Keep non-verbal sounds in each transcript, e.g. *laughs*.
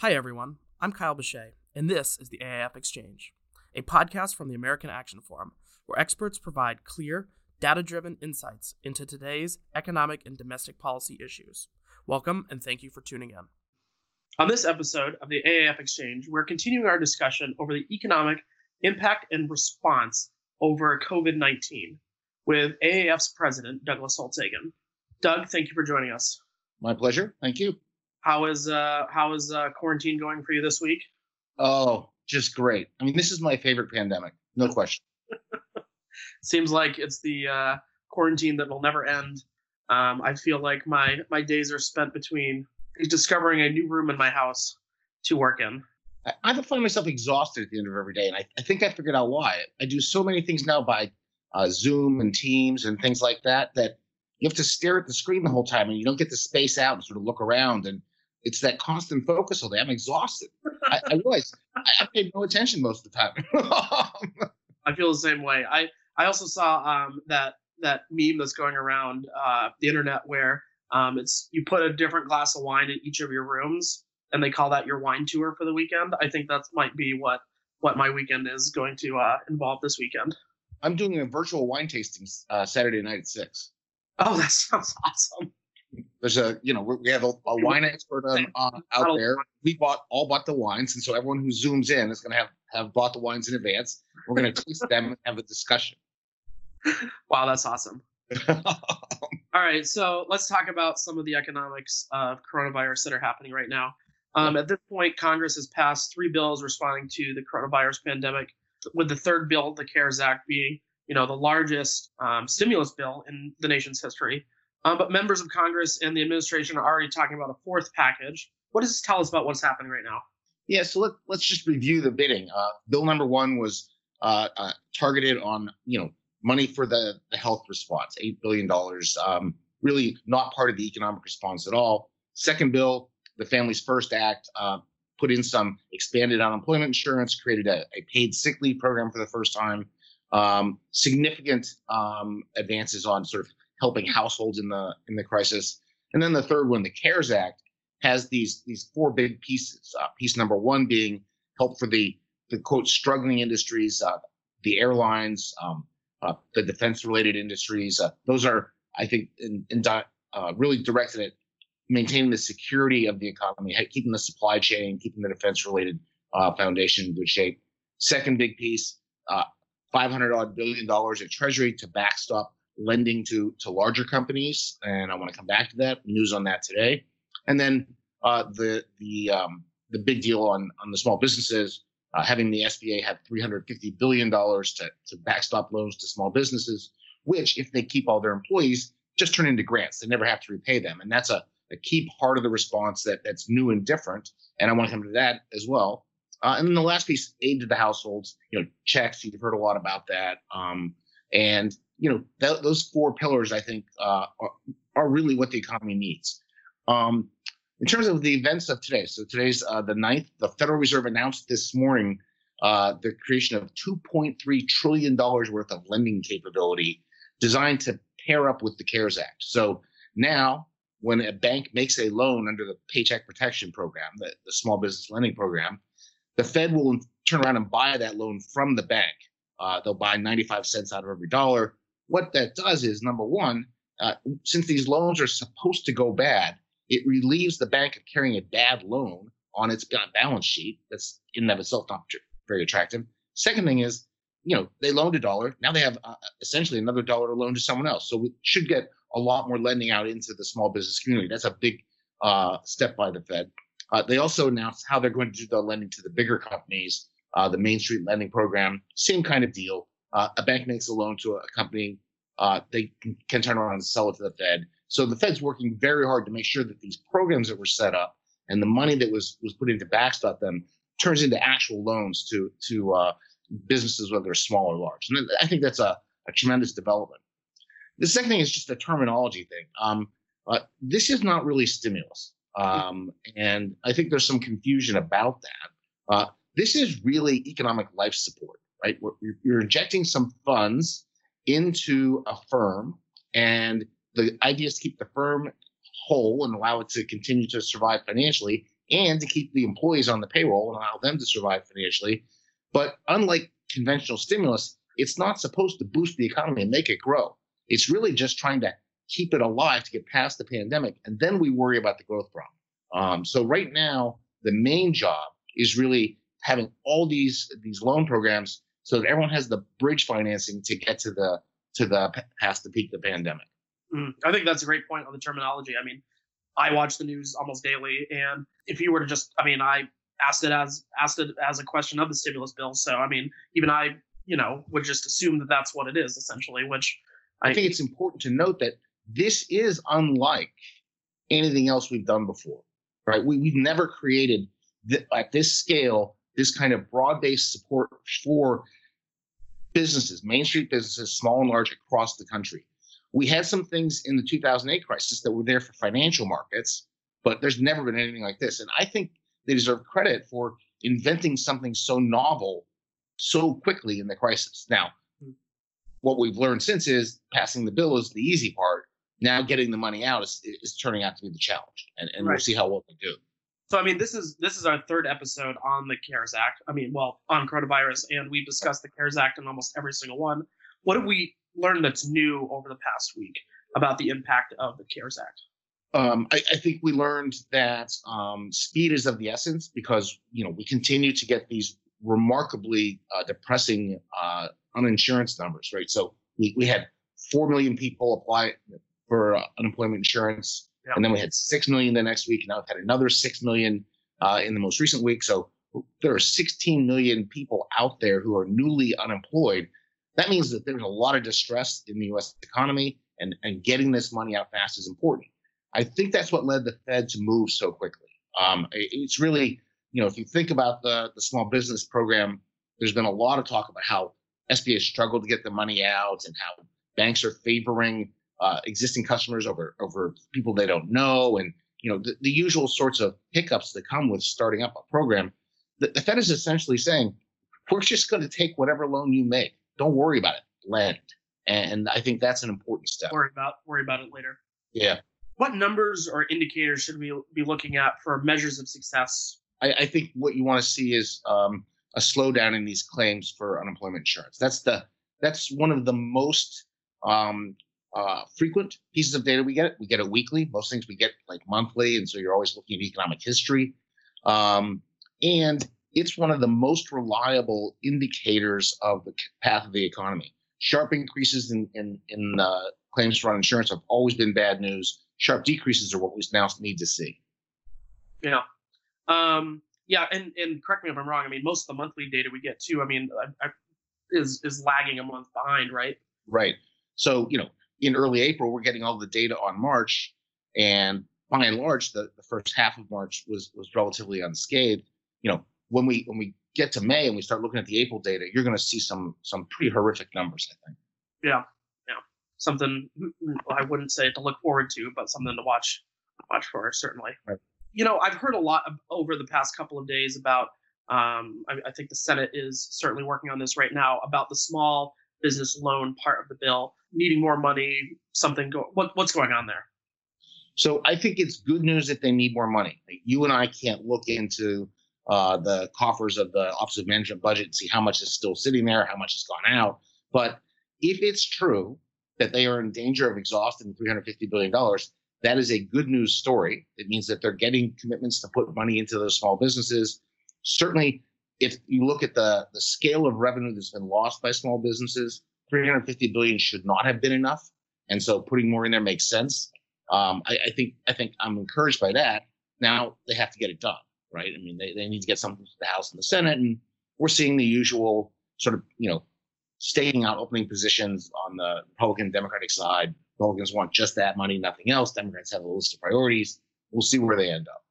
Hi, everyone. I'm Kyle Bechet, and this is the AAF Exchange, a podcast from the American Action Forum, where experts provide clear, data driven insights into today's economic and domestic policy issues. Welcome, and thank you for tuning in. On this episode of the AAF Exchange, we're continuing our discussion over the economic impact and response over COVID 19 with AAF's president, Douglas Holtz-Eakin. Doug, thank you for joining us. My pleasure. Thank you. How is uh, how is uh, quarantine going for you this week? Oh, just great. I mean, this is my favorite pandemic, no *laughs* question. Seems like it's the uh, quarantine that will never end. Um, I feel like my my days are spent between discovering a new room in my house to work in. I, I find myself exhausted at the end of every day, and I, I think I figured out why. I do so many things now by uh, Zoom and Teams and things like that that you have to stare at the screen the whole time, and you don't get to space out and sort of look around and it's that constant focus all day. I'm exhausted. *laughs* I, I realize I, I paid no attention most of the time. I feel the same way. I I also saw um, that that meme that's going around uh, the internet where um, it's you put a different glass of wine in each of your rooms, and they call that your wine tour for the weekend. I think that might be what what my weekend is going to uh, involve this weekend. I'm doing a virtual wine tasting uh, Saturday night at six. Oh, that *laughs* sounds awesome there's a you know we have a, a wine expert on, on, out there. We bought all bought the wines, and so everyone who zooms in is going to have have bought the wines in advance. We're going *laughs* to taste them and have a discussion. Wow, that's awesome. *laughs* all right, so let's talk about some of the economics of coronavirus that are happening right now. Um, at this point, Congress has passed three bills responding to the coronavirus pandemic, with the third bill, the CARES Act, being you know the largest um, stimulus bill in the nation's history. Um, but members of Congress and the administration are already talking about a fourth package. What does this tell us about what's happening right now? Yeah, so let, let's just review the bidding. Uh, bill number one was uh, uh, targeted on you know money for the, the health response, eight billion dollars. Um, really not part of the economic response at all. Second bill, the Families First Act, uh, put in some expanded unemployment insurance, created a, a paid sick leave program for the first time. Um, significant um, advances on sort of helping households in the in the crisis. And then the third one, the CARES Act, has these these four big pieces. Uh, piece number one being help for the the quote struggling industries, uh, the airlines, um, uh, the defense related industries. Uh, those are, I think, in, in uh, really directed at maintaining the security of the economy, keeping the supply chain, keeping the defense related uh, foundation in good shape. Second big piece, 500 odd billion dollars at Treasury to backstop lending to to larger companies, and I want to come back to that. News on that today, and then uh, the the um, the big deal on on the small businesses. Uh, having the SBA have 350 billion dollars to to backstop loans to small businesses, which if they keep all their employees, just turn into grants. They never have to repay them, and that's a a key part of the response that that's new and different. And I want to come to that as well. Uh, and then the last piece, aid to the households. You know, checks. You've heard a lot about that. Um, and you know, th- those four pillars, I think, uh, are, are, really what the economy needs. Um, in terms of the events of today, so today's uh, the 9th, the Federal Reserve announced this morning uh, the creation of $2.3 trillion worth of lending capability designed to pair up with the CARES Act. So now, when a bank makes a loan under the Paycheck Protection Program, the, the small business lending program, the Fed will turn around and buy that loan from the bank. Uh, they'll buy 95 cents out of every dollar what that does is number one, uh, since these loans are supposed to go bad, it relieves the bank of carrying a bad loan on its balance sheet. That's in and of itself not very attractive. Second thing is, you know, they loaned a dollar. Now they have uh, essentially another dollar to loan to someone else. So we should get a lot more lending out into the small business community. That's a big uh, step by the Fed. Uh, they also announced how they're going to do the lending to the bigger companies, uh, the Main Street lending program, same kind of deal uh, a bank makes a loan to a company, uh, they can, can, turn around and sell it to the Fed. So the Fed's working very hard to make sure that these programs that were set up and the money that was was put into backstop them turns into actual loans to to uh, businesses, whether they're small or large. And I think that's a, a tremendous development. The second thing is just a terminology thing. Um, uh, this is not really stimulus, um, and I think there's some confusion about that. Uh, this is really economic life support right? You're injecting some funds into a firm, and the idea is to keep the firm whole and allow it to continue to survive financially, and to keep the employees on the payroll and allow them to survive financially. But unlike conventional stimulus, it's not supposed to boost the economy and make it grow. It's really just trying to keep it alive to get past the pandemic, and then we worry about the growth problem. Um, so right now, the main job is really having all these these loan programs so that everyone has the bridge financing to get to the to the past the peak of the pandemic. Mm, I think that's a great point on the terminology. I mean, I watch the news almost daily, and if you were to just, I mean, I asked it as asked it as a question of the stimulus bill. So I mean, even I, you know, would just assume that that's what it is essentially. Which I, I think it's important to note that this is unlike anything else we've done before, right? We, we've never created th- at this scale this kind of broad-based support for businesses, Main Street businesses, small and large across the country. We had some things in the 2008 crisis that were there for financial markets, but there's never been anything like this. And I think they deserve credit for inventing something so novel so quickly in the crisis. Now, hmm. what we've learned since is passing the bill is the easy part. Now, getting the money out is, is turning out to be the challenge, and, and right. we'll see how well they do. So I mean, this is this is our third episode on the CARES Act. I mean, well, on coronavirus, and we've discussed the CARES Act in almost every single one. What have we learned that's new over the past week about the impact of the CARES Act? Um, I, I, think we learned that um, speed is of the essence because you know we continue to get these remarkably uh, depressing uh, uninsurance numbers, right? So we, we had four million people apply for uh, unemployment insurance and then we had 6 million the next week. And now we've had another 6 million uh, in the most recent week. So there are 16 million people out there who are newly unemployed. That means that there's a lot of distress in the US economy, and, and getting this money out fast is important. I think that's what led the Fed to move so quickly. Um, it's really, you know, if you think about the, the small business program, there's been a lot of talk about how SBA struggled to get the money out and how banks are favoring uh, existing customers over over people they don't know, and you know the, the usual sorts of hiccups that come with starting up a program. The, the Fed is essentially saying, we're just going to take whatever loan you make. Don't worry about it. Lend, and I think that's an important step. Worry about worry about it later. Yeah. What numbers or indicators should we be looking at for measures of success? I, I think what you want to see is um, a slowdown in these claims for unemployment insurance. That's the that's one of the most um, uh, frequent pieces of data we get. We get it weekly. Most things we get like monthly, and so you're always looking at economic history. Um, and it's one of the most reliable indicators of the path of the economy. Sharp increases in in, in uh, claims for insurance have always been bad news. Sharp decreases are what we now need to see. Yeah. Um, yeah, and, and correct me if I'm wrong. I mean, most of the monthly data we get too. I mean, I, I, is is lagging a month behind, right? Right. So you know, in early April, we're getting all the data on March, and by and large, the, the first half of March was was relatively unscathed. You know, when we when we get to May and we start looking at the April data, you're going to see some some pretty horrific numbers. I think. Yeah, yeah, something I wouldn't say to look forward to, but something to watch watch for certainly. Right. You know, I've heard a lot of, over the past couple of days about. Um, I, I think the Senate is certainly working on this right now about the small business loan part of the bill, needing more money, something go what, what's going on there? So I think it's good news that they need more money. You and I can't look into uh, the coffers of the Office of Management Budget and see how much is still sitting there, how much has gone out. But if it's true that they are in danger of exhausting $350 billion, that is a good news story. It means that they're getting commitments to put money into those small businesses. Certainly, if you look at the the scale of revenue that's been lost by small businesses, 350 billion should not have been enough, and so putting more in there makes sense. Um, I, I, think I think I'm encouraged by that. Now they have to get it done, right? I mean, they, they need to get something to the House and the Senate, and we're seeing the usual sort of you know staking out opening positions on the Republican Democratic side. Republicans want just that money, nothing else. Democrats have a list of priorities. We'll see where they end up.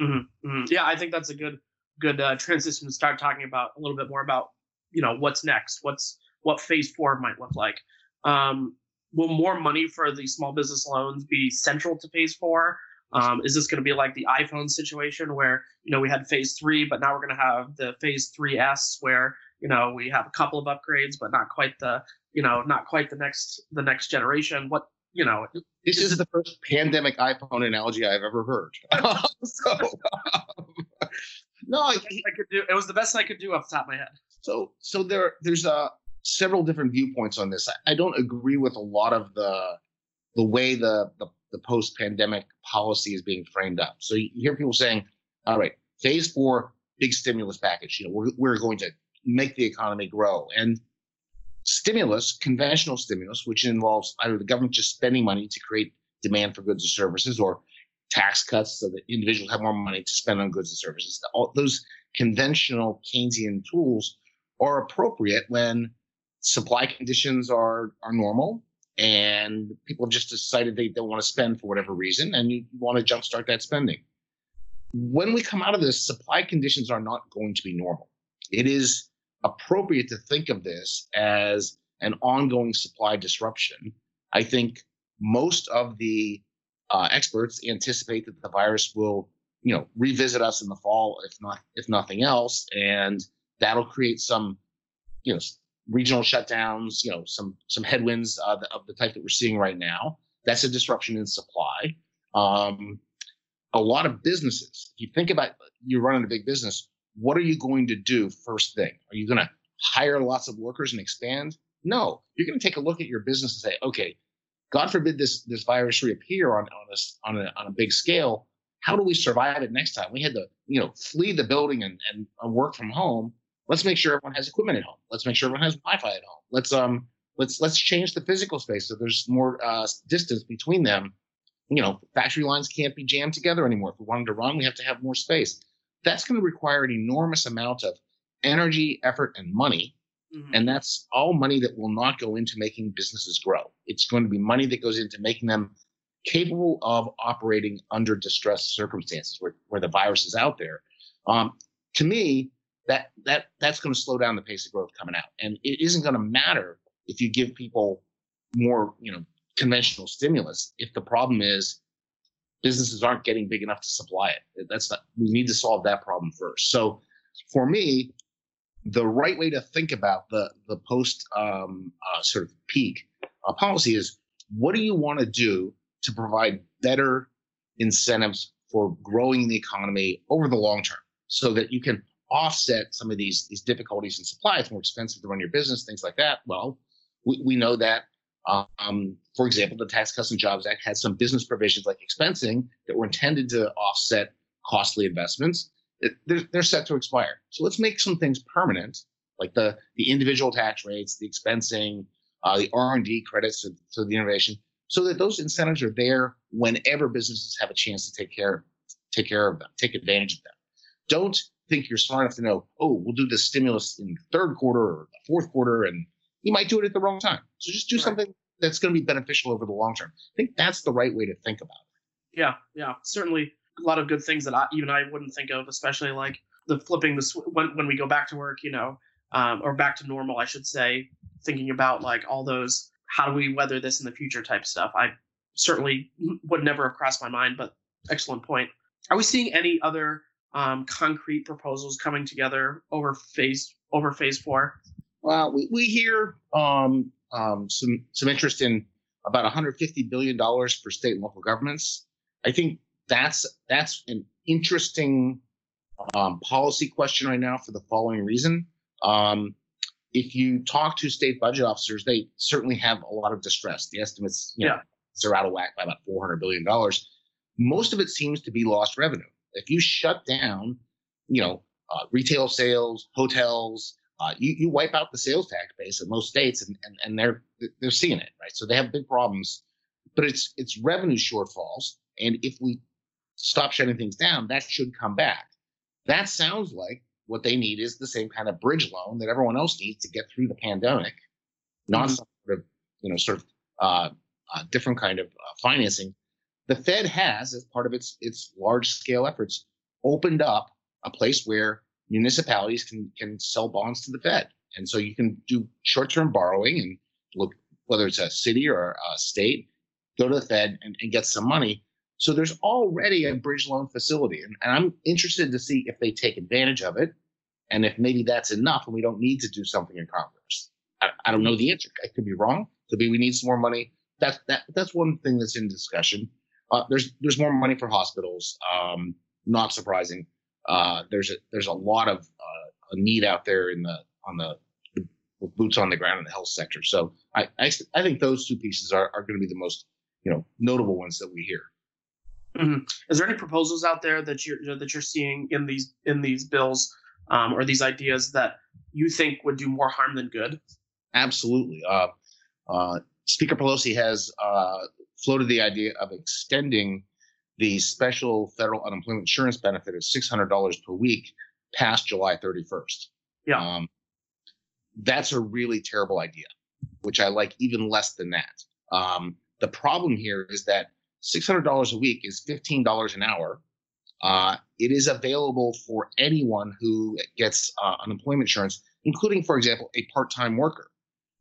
Mm-hmm, mm-hmm. Yeah, I think that's a good good uh, transition to start talking about a little bit more about you know what's next, what's what phase four might look like. Um, will more money for the small business loans be central to phase four? Um, is this going to be like the iPhone situation where you know we had phase three, but now we're going to have the phase three S where you know we have a couple of upgrades, but not quite the you know not quite the next the next generation. What you know, this is the first pandemic iPhone analogy I've ever heard. *laughs* so, um, no, I, I could do. It was the best I could do off the top of my head. So, so there, there's uh, several different viewpoints on this. I, I don't agree with a lot of the the way the the, the post pandemic policy is being framed up. So you hear people saying, "All right, phase four, big stimulus package. You know, we're we're going to make the economy grow." And stimulus, conventional stimulus, which involves either the government just spending money to create demand for goods or services, or tax cuts so that individuals have more money to spend on goods and services. All those conventional Keynesian tools are appropriate when supply conditions are are normal and people have just decided they don't want to spend for whatever reason and you want to jumpstart that spending. When we come out of this, supply conditions are not going to be normal. It is appropriate to think of this as an ongoing supply disruption. I think most of the uh, experts anticipate that the virus will, you know, revisit us in the fall, if not if nothing else, and that'll create some, you know, regional shutdowns, you know, some some headwinds uh, of the type that we're seeing right now. That's a disruption in supply. Um, a lot of businesses, if you think about you're running a big business, what are you going to do first thing? Are you going to hire lots of workers and expand? No, you're going to take a look at your business and say, okay, God forbid this this virus reappear on on a, on a on a big scale. How do we survive it next time? We had to you know flee the building and, and work from home. Let's make sure everyone has equipment at home. Let's make sure everyone has Wi-Fi at home. Let's um let's let's change the physical space so there's more uh, distance between them. You know, factory lines can't be jammed together anymore. If we wanted to run, we have to have more space. That's going to require an enormous amount of energy, effort, and money Mm-hmm. And that's all money that will not go into making businesses grow. It's going to be money that goes into making them capable of operating under distressed circumstances where, where the virus is out there. Um, to me, that that that's going to slow down the pace of growth coming out. And it isn't going to matter if you give people more, you know, conventional stimulus if the problem is businesses aren't getting big enough to supply it. That's not, we need to solve that problem first. So for me, the right way to think about the the post um, uh, sort of peak uh, policy is what do you want to do to provide better incentives for growing the economy over the long term so that you can offset some of these these difficulties in supply it's more expensive to run your business things like that? Well we, we know that um, for example the tax cuts and jobs act had some business provisions like expensing that were intended to offset costly investments they're, they're set to expire. So let's make some things permanent, like the the individual tax rates, the expensing, uh, the R and D credits to, to the innovation, so that those incentives are there whenever businesses have a chance to take care take care of them, take advantage of them. Don't think you're smart enough to know, oh, we'll do the stimulus in the third quarter or the fourth quarter, and you might do it at the wrong time. So just do right. something that's going to be beneficial over the long term. I think that's the right way to think about it. Yeah, yeah, certainly a lot of good things that I, even I wouldn't think of, especially like the flipping the sw- when when we go back to work, you know, um, or back to normal, I should say. Thinking about like all those, how do we weather this in the future type stuff. I certainly would never have crossed my mind, but excellent point. Are we seeing any other um, concrete proposals coming together over phase over phase four? Well, we, we hear um, um, some some interest in about 150 billion dollars for state and local governments. I think that's that's an interesting um, policy question right now for the following reason. Um, if you talk to state budget officers, they certainly have a lot of distress. The estimates, you know, are out of whack by about four hundred billion dollars. Most of it seems to be lost revenue. If you shut down, you know, uh, retail sales, hotels, uh, you, you wipe out the sales tax base in most states, and, and and they're they're seeing it, right? So they have big problems. But it's it's revenue shortfalls, and if we stop shutting things down, that should come back. That sounds like what they need is the same kind of bridge loan that everyone else needs to get through the pandemic, not mm-hmm. some sort of, you know, sort of uh, uh, different kind of uh, financing. The Fed has, as part of its its large scale efforts, opened up a place where municipalities can can sell bonds to the Fed, and so you can do short term borrowing and look whether it's a city or a state, go to the Fed and, and get some money so there's already a bridge loan facility, and, and I'm interested to see if they take advantage of it, and if maybe that's enough, and we don't need to do something in Congress. I, I don't know the answer. I could be wrong. Could be we need some more money that's that that's one thing that's in discussion. Uh, there's there's more money for hospitals. Um, not surprising. Uh, there's a there's a lot of uh, a need out there in the on the, the, boots on the ground in the health sector. So I I, I think those two pieces are, are going to be the most you know notable ones that we hear. Mm-hmm. Is there any proposals out there that you're that you're seeing in these in these bills um, or these ideas that you think would do more harm than good? Absolutely. Uh, uh, Speaker Pelosi has uh, floated the idea of extending the special federal unemployment insurance benefit of $600 per week past July 31st. Yeah. Um, that's a really terrible idea, which I like even less than that. Um, the problem here is that $600 a week is $15 an hour. Uh, it is available for anyone who gets uh, unemployment insurance, including, for example, a part time worker.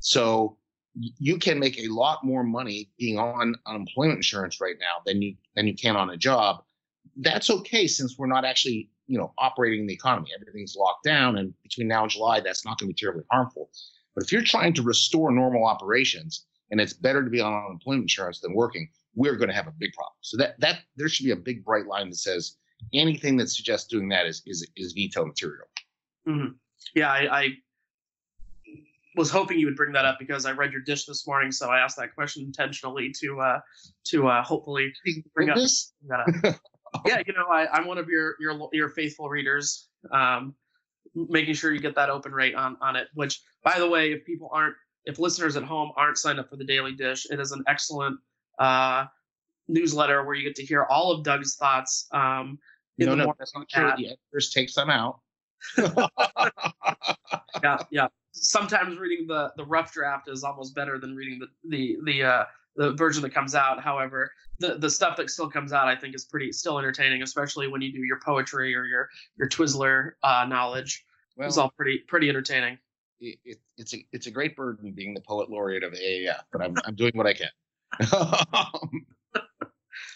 So you can make a lot more money being on unemployment insurance right now than you than you can on a job. That's okay since we're not actually you know operating the economy. Everything's locked down, and between now and July, that's not going to be terribly harmful. But if you're trying to restore normal operations, and it's better to be on unemployment insurance than working, we're going to have a big problem. So that that there should be a big bright line that says anything that suggests doing that is is is veto material. Mm-hmm. Yeah, I, I was hoping you would bring that up because I read your dish this morning, so I asked that question intentionally to uh, to uh, hopefully bring up, that up. *laughs* yeah, you know, I, am one of your your your faithful readers. Um, making sure you get that open rate on on it. Which, by the way, if people aren't, if listeners at home aren't signed up for the Daily Dish, it is an excellent uh, newsletter where you get to hear all of Doug's thoughts. Um, no, no, that's not true. The editors take some out. *laughs* yeah, *laughs* yeah sometimes reading the the rough draft is almost better than reading the the the uh, the version that comes out. However, the the stuff that still comes out, I think, is pretty still entertaining, especially when you do your poetry or your your Twizzler uh, knowledge. Well, it's all pretty pretty entertaining. It, it, it's a it's a great burden being the poet laureate of AAF, but I'm I'm doing what I can. *laughs*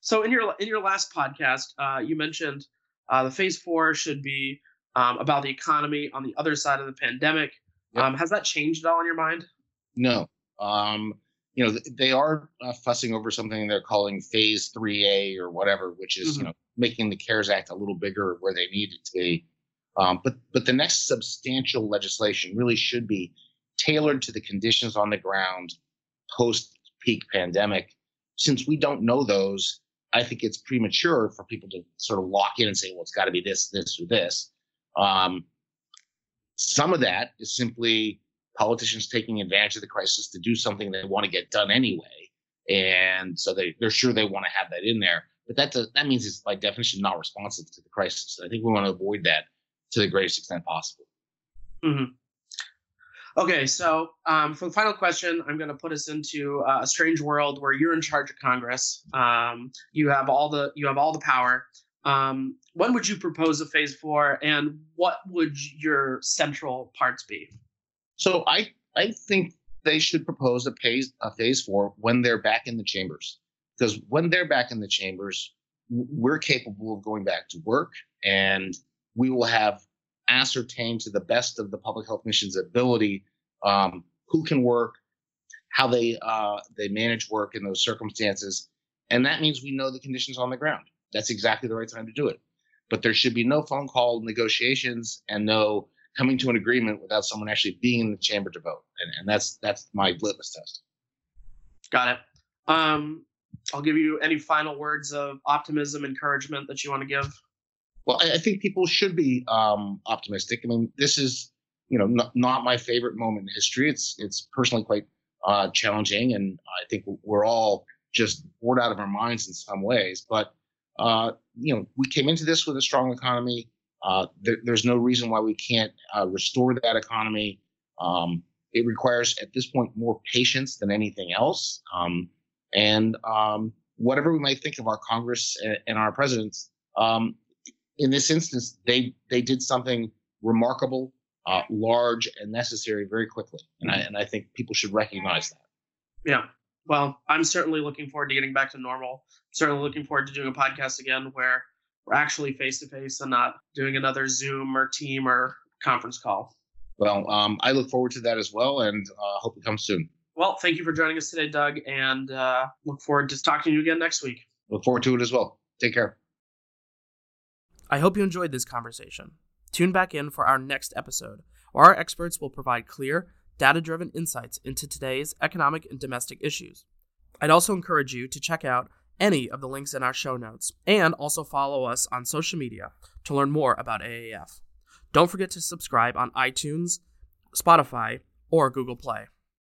so in your in your last podcast, uh, you mentioned uh, the phase four should be um, about the economy on the other side of the pandemic. Yep. Um, has that changed at all in your mind? No. Um, you know, they are uh, fussing over something they're calling Phase 3A or whatever, which is, mm-hmm. you know, making the CARES Act a little bigger where they need it to be. Um, but but the next substantial legislation really should be tailored to the conditions on the ground post peak pandemic. Since we don't know those, I think it's premature for people to sort of lock in and say, well, it's got to be this, this, or this. Um, some of that is simply politicians taking advantage of the crisis to do something they want to get done anyway. And so they, they're sure they want to have that in there. But that, does, that means it's by definition not responsive to the crisis. I think we want to avoid that to the greatest extent possible. Mm-hmm. Okay, so um, for the final question, I'm going to put us into uh, a strange world where you're in charge of Congress. Um, you have all the you have all the power. Um, when would you propose a phase four, and what would your central parts be? So I I think they should propose a phase a phase four when they're back in the chambers, because when they're back in the chambers, we're capable of going back to work, and we will have ascertained to the best of the public health mission's ability um, who can work, how they uh, they manage work in those circumstances, and that means we know the conditions on the ground that's exactly the right time to do it. But there should be no phone call negotiations and no coming to an agreement without someone actually being in the chamber to vote. And, and that's that's my litmus test. Got it. Um, I'll give you any final words of optimism, encouragement that you want to give. Well, I, think people should be um, optimistic. I mean, this is you know not, not my favorite moment in history. It's it's personally quite uh, challenging, and I think we're all just bored out of our minds in some ways. But uh, you know, we came into this with a strong economy. Uh, there, there's no reason why we can't uh, restore that economy. Um, it requires, at this point, more patience than anything else. Um, and um, whatever we might think of our Congress and, and our presidents, um, in this instance, they they did something remarkable, uh, large, and necessary very quickly. And I and I think people should recognize that. Yeah, well, I'm certainly looking forward to getting back to normal. Certainly looking forward to doing a podcast again where we're actually face to face and not doing another Zoom or team or conference call. Well, um, I look forward to that as well and uh, hope it comes soon. Well, Well, thank you for joining us today, Doug, and uh, look forward to talking to you again next week. Look forward to it as well. Take care. I hope you enjoyed this conversation. Tune back in for our next episode, where our experts will provide clear, data driven insights into today's economic and domestic issues. I'd also encourage you to check out any of the links in our show notes and also follow us on social media to learn more about AAF. Don't forget to subscribe on iTunes, Spotify, or Google Play.